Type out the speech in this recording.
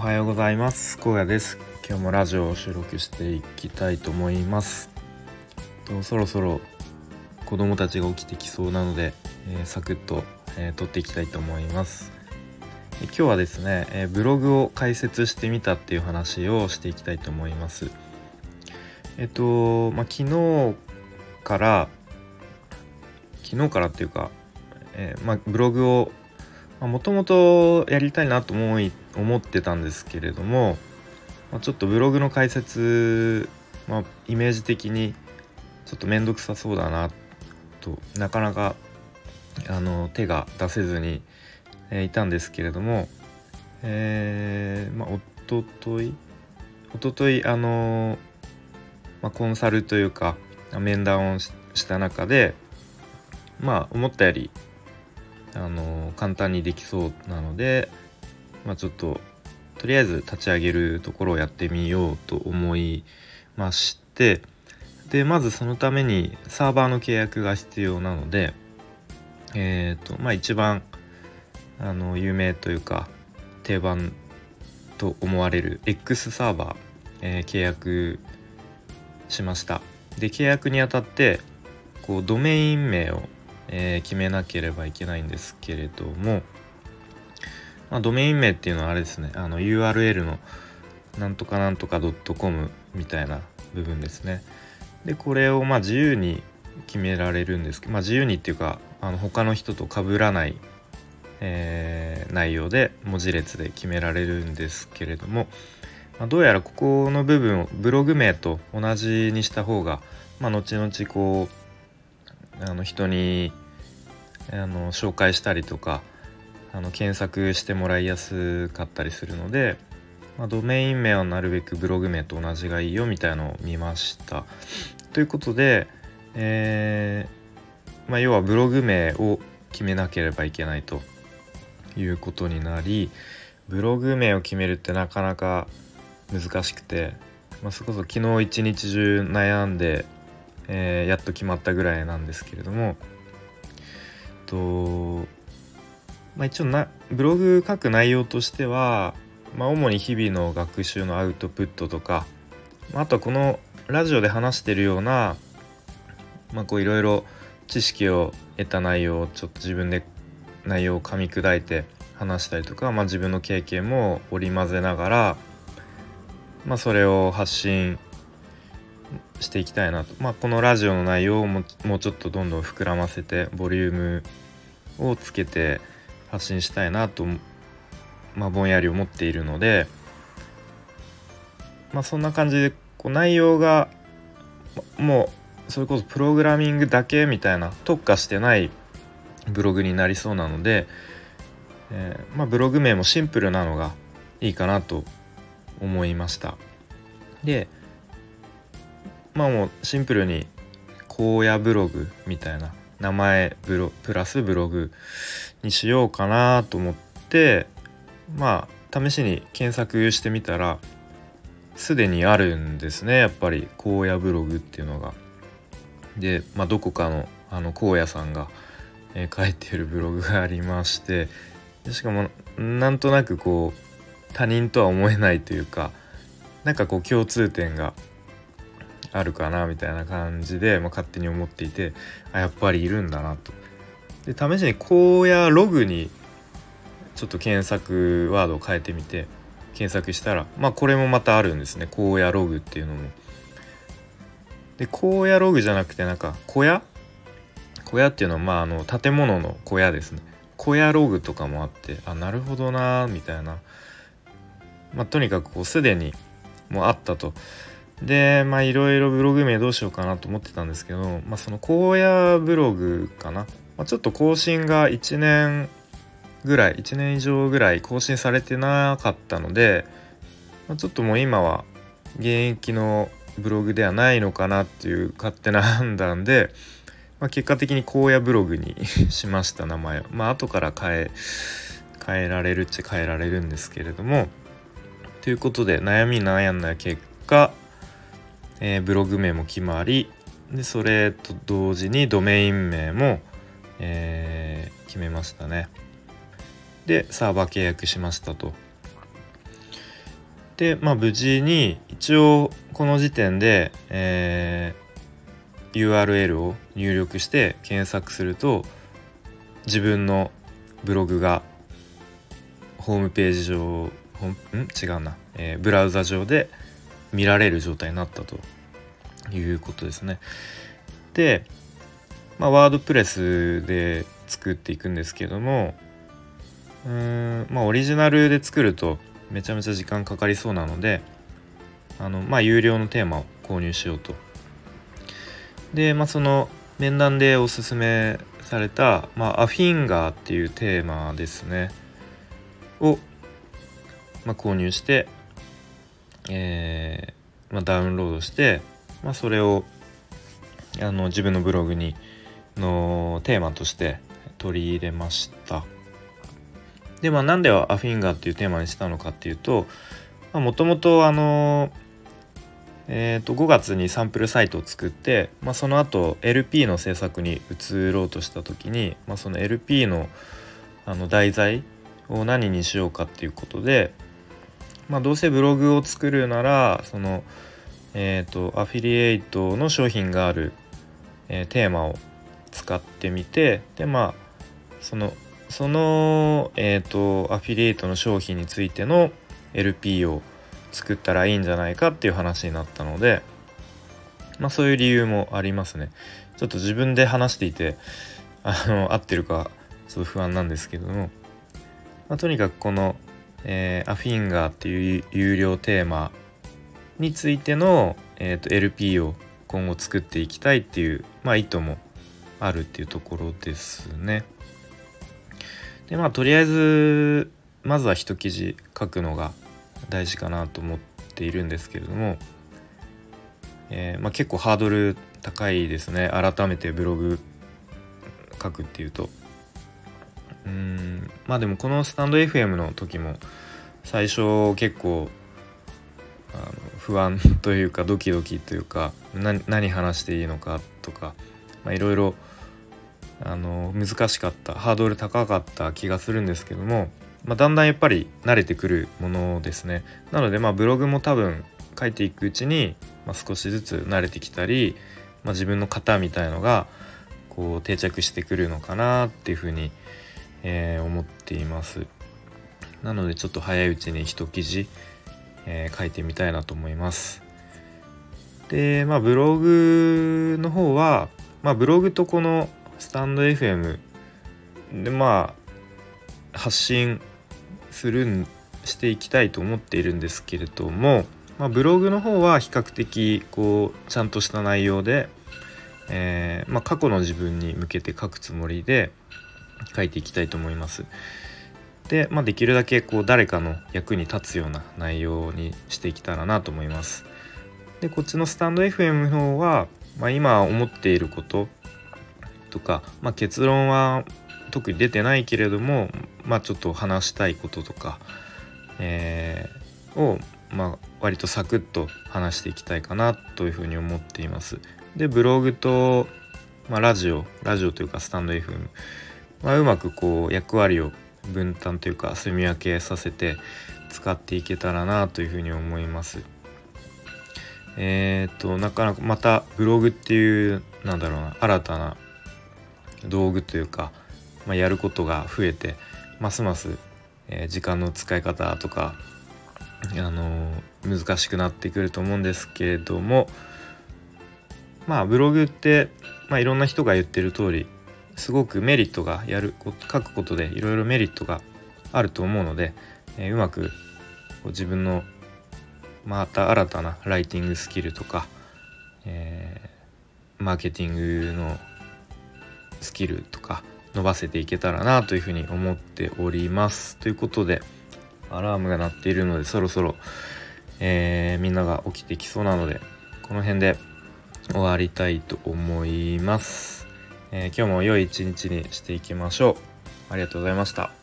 はようございます。荒野です。今日もラジオを収録していきたいと思います。とそろそろ子供たちが起きてきそうなので、えー、サクッと、えー、撮っていきたいと思います。今日はですね、えー、ブログを開設してみたっていう話をしていきたいと思います。えっとまあ昨日から昨日からっていうか、えまあ、ブログをもともとやりたいなと思い思ってたんですけれども、まあ、ちょっとブログの解説、まあ、イメージ的にちょっと面倒くさそうだなとなかなかあの手が出せずに、えー、いたんですけれども、えー、まあ、おとといおとといあの、まあ、コンサルというか面談をした中でまあ思ったよりあの簡単にできそうなので、まあ、ちょっととりあえず立ち上げるところをやってみようと思いましてでまずそのためにサーバーの契約が必要なのでえっ、ー、とまあ一番あの有名というか定番と思われる X サーバー、えー、契約しました。で契約にあたってこうドメイン名をえー、決めなければいけないんですけれども、まあ、ドメイン名っていうのはあれですねあの URL のなんとかなんとか .com みたいな部分ですね。でこれをま自由に決められるんですけど、まあ、自由にっていうかあの他の人と被らない、えー、内容で文字列で決められるんですけれども、ま、どうやらここの部分をブログ名と同じにした方が、まあ、後々こうあの人にあの紹介したりとかあの検索してもらいやすかったりするので、まあ、ドメイン名はなるべくブログ名と同じがいいよみたいなのを見ました。ということで、えー、まあ、要はブログ名を決めなければいけないということになりブログ名を決めるってなかなか難しくて、まあ、そこそ昨日一日中悩んで、えー、やっと決まったぐらいなんですけれどもと、まあ、一応なブログ書く内容としては、まあ、主に日々の学習のアウトプットとか、まあ、あとはこのラジオで話してるような、まあ、こういろいろ知識を得た内容をちょっと自分で内容を噛み砕いて話したりとか、まあ、自分の経験も織り交ぜながら、まあ、それを発信していきたいなと、まあ、このラジオの内容をももうちょっとどんどん膨らませてボリュームをつけて発信したいなと、まあ、ぼんやり思っているので、まあ、そんな感じでこう内容がもうそれこそプログラミングだけみたいな特化してないブログになりそうなので、えー、まあ、ブログ名もシンプルなのがいいかなと思いました。でまあもうシンプルに荒野ブログみたいな名前ブロプラスブログにしようかなと思ってまあ試しに検索してみたらすでにあるんですねやっぱり荒野ブログっていうのが。で、まあ、どこかのあの荒野さんが、えー、書いてるブログがありましてしかもなんとなくこう他人とは思えないというかなんかこう共通点があるかなみたいな感じで、まあ、勝手に思っていてあやっぱりいるんだなと。で試しに荒野ログにちょっと検索ワードを変えてみて検索したらまあこれもまたあるんですね荒野ログっていうのも。で荒野ログじゃなくてなんか小屋？小屋っていうのはまああの建物の小屋ですね。小屋ログとかもあってあなるほどなみたいな。まあ、とにかくこうすでにもうあったと。でまあいろいろブログ名どうしようかなと思ってたんですけど、まあ、その荒野ブログかな、まあ、ちょっと更新が1年ぐらい1年以上ぐらい更新されてなかったので、まあ、ちょっともう今は現役のブログではないのかなっていう勝手な判断で、まあ、結果的に荒野ブログにしました名前を。まあ後から変え変えられるっちゃ変えられるんですけれども。ということで悩み悩んだ結果えー、ブログ名も決まりでそれと同時にドメイン名も、えー、決めましたね。でサーバー契約しましたと。でまあ無事に一応この時点で、えー、URL を入力して検索すると自分のブログがホームページ上ん？違うな、えー、ブラウザ上で見られる状態になったということですね。で、まあ、ワードプレスで作っていくんですけどもうーんまあオリジナルで作るとめちゃめちゃ時間かかりそうなのであのまあ有料のテーマを購入しようと。でまあその面談でおすすめされた、まあ、アフィンガーっていうテーマですねを、まあ、購入して、えーまあ、ダウンロードして、まあ、それをあの自分のブログにのテーマとして取り入れました。でまあなんでアフィンガーっていうテーマにしたのかっていうともともとあのえー、と5月にサンプルサイトを作って、まあ、その後 LP の制作に移ろうとした時に、まあ、その LP のあの題材を何にしようかっていうことで、まあ、どうせブログを作るならその、えーと、アフィリエイトの商品がある、えー、テーマを使ってみてでまあそのその、えーと、アフィリエイトの商品についての LP を作ったらいいんじゃないかっていう話になったのでまあそういう理由もありますね。ちょっと自分で話していてあの合ってるかちょっと不安なんですけども、まあ、とにかくこの、えー、アフィンガーっていう有料テーマについての、えーと、LP を今後作っていきたいっていう、まあ、意図もあるっていうところですね。でまあとりあえずまずは一記事書くのが大事かなと思っているんですけれども、えー、まあ、結構ハードル高いですね改めてブログ書くっていうとうん。まあでもこのスタンド FM の時も最初結構あの不安というかドキドキというか何話していいのかとかいろいろ難しかったハードル高かった気がするんですけどもまあ、だんだんやっぱり慣れてくるものですね。なのでまあブログも多分書いていくうちに、まあ、少しずつ慣れてきたり、まあ、自分の型みたいのがこう定着してくるのかなっていうふうに思います、えー、思っています。なのでちょっと早いうちに一記事、えー、書いてみたいなと思います。でまあブログの方は、まあ、ブログとこのスタンド FM でまあ発信するんしていきたいと思っているんですけれども、まあ、ブログの方は比較的こうちゃんとした内容で、えー、まあ、過去の自分に向けて書くつもりで書いていきたいと思います。で、まあ、できるだけこう誰かの役に立つような内容にしていけたらなと思います。でこっちのスタンド FM の方は、まあ、今思っていることとか、まあ、結論は特に出てないけれども、まあ、ちょっと話したいこととか、えー、を、まあ、割とサクッと話していきたいかなというふうに思っています。でブログと、まあ、ラジオラジオというかスタンド FM、まあ、うまくこう役割を分担というか住み分けさせて使っていけたらなというふうに思います。えー、っとなかなかまたブログっていうなんだろうな新たな道具というか、まあ、やることが増えてますます、えー、時間の使い方とか、あのー、難しくなってくると思うんですけれどもまあブログって、まあ、いろんな人が言ってる通りすごくメリットがやる書くことでいろいろメリットがあると思うので、え、うまく自分のまた新たなライティングスキルとか、えー、マーケティングのスキルとか伸ばせていけたらなというふうに思っております。ということでアラームが鳴っているのでそろそろ、えー、みんなが起きてきそうなのでこの辺で終わりたいと思います。えー、今日も良い一日にしていきましょう。ありがとうございました。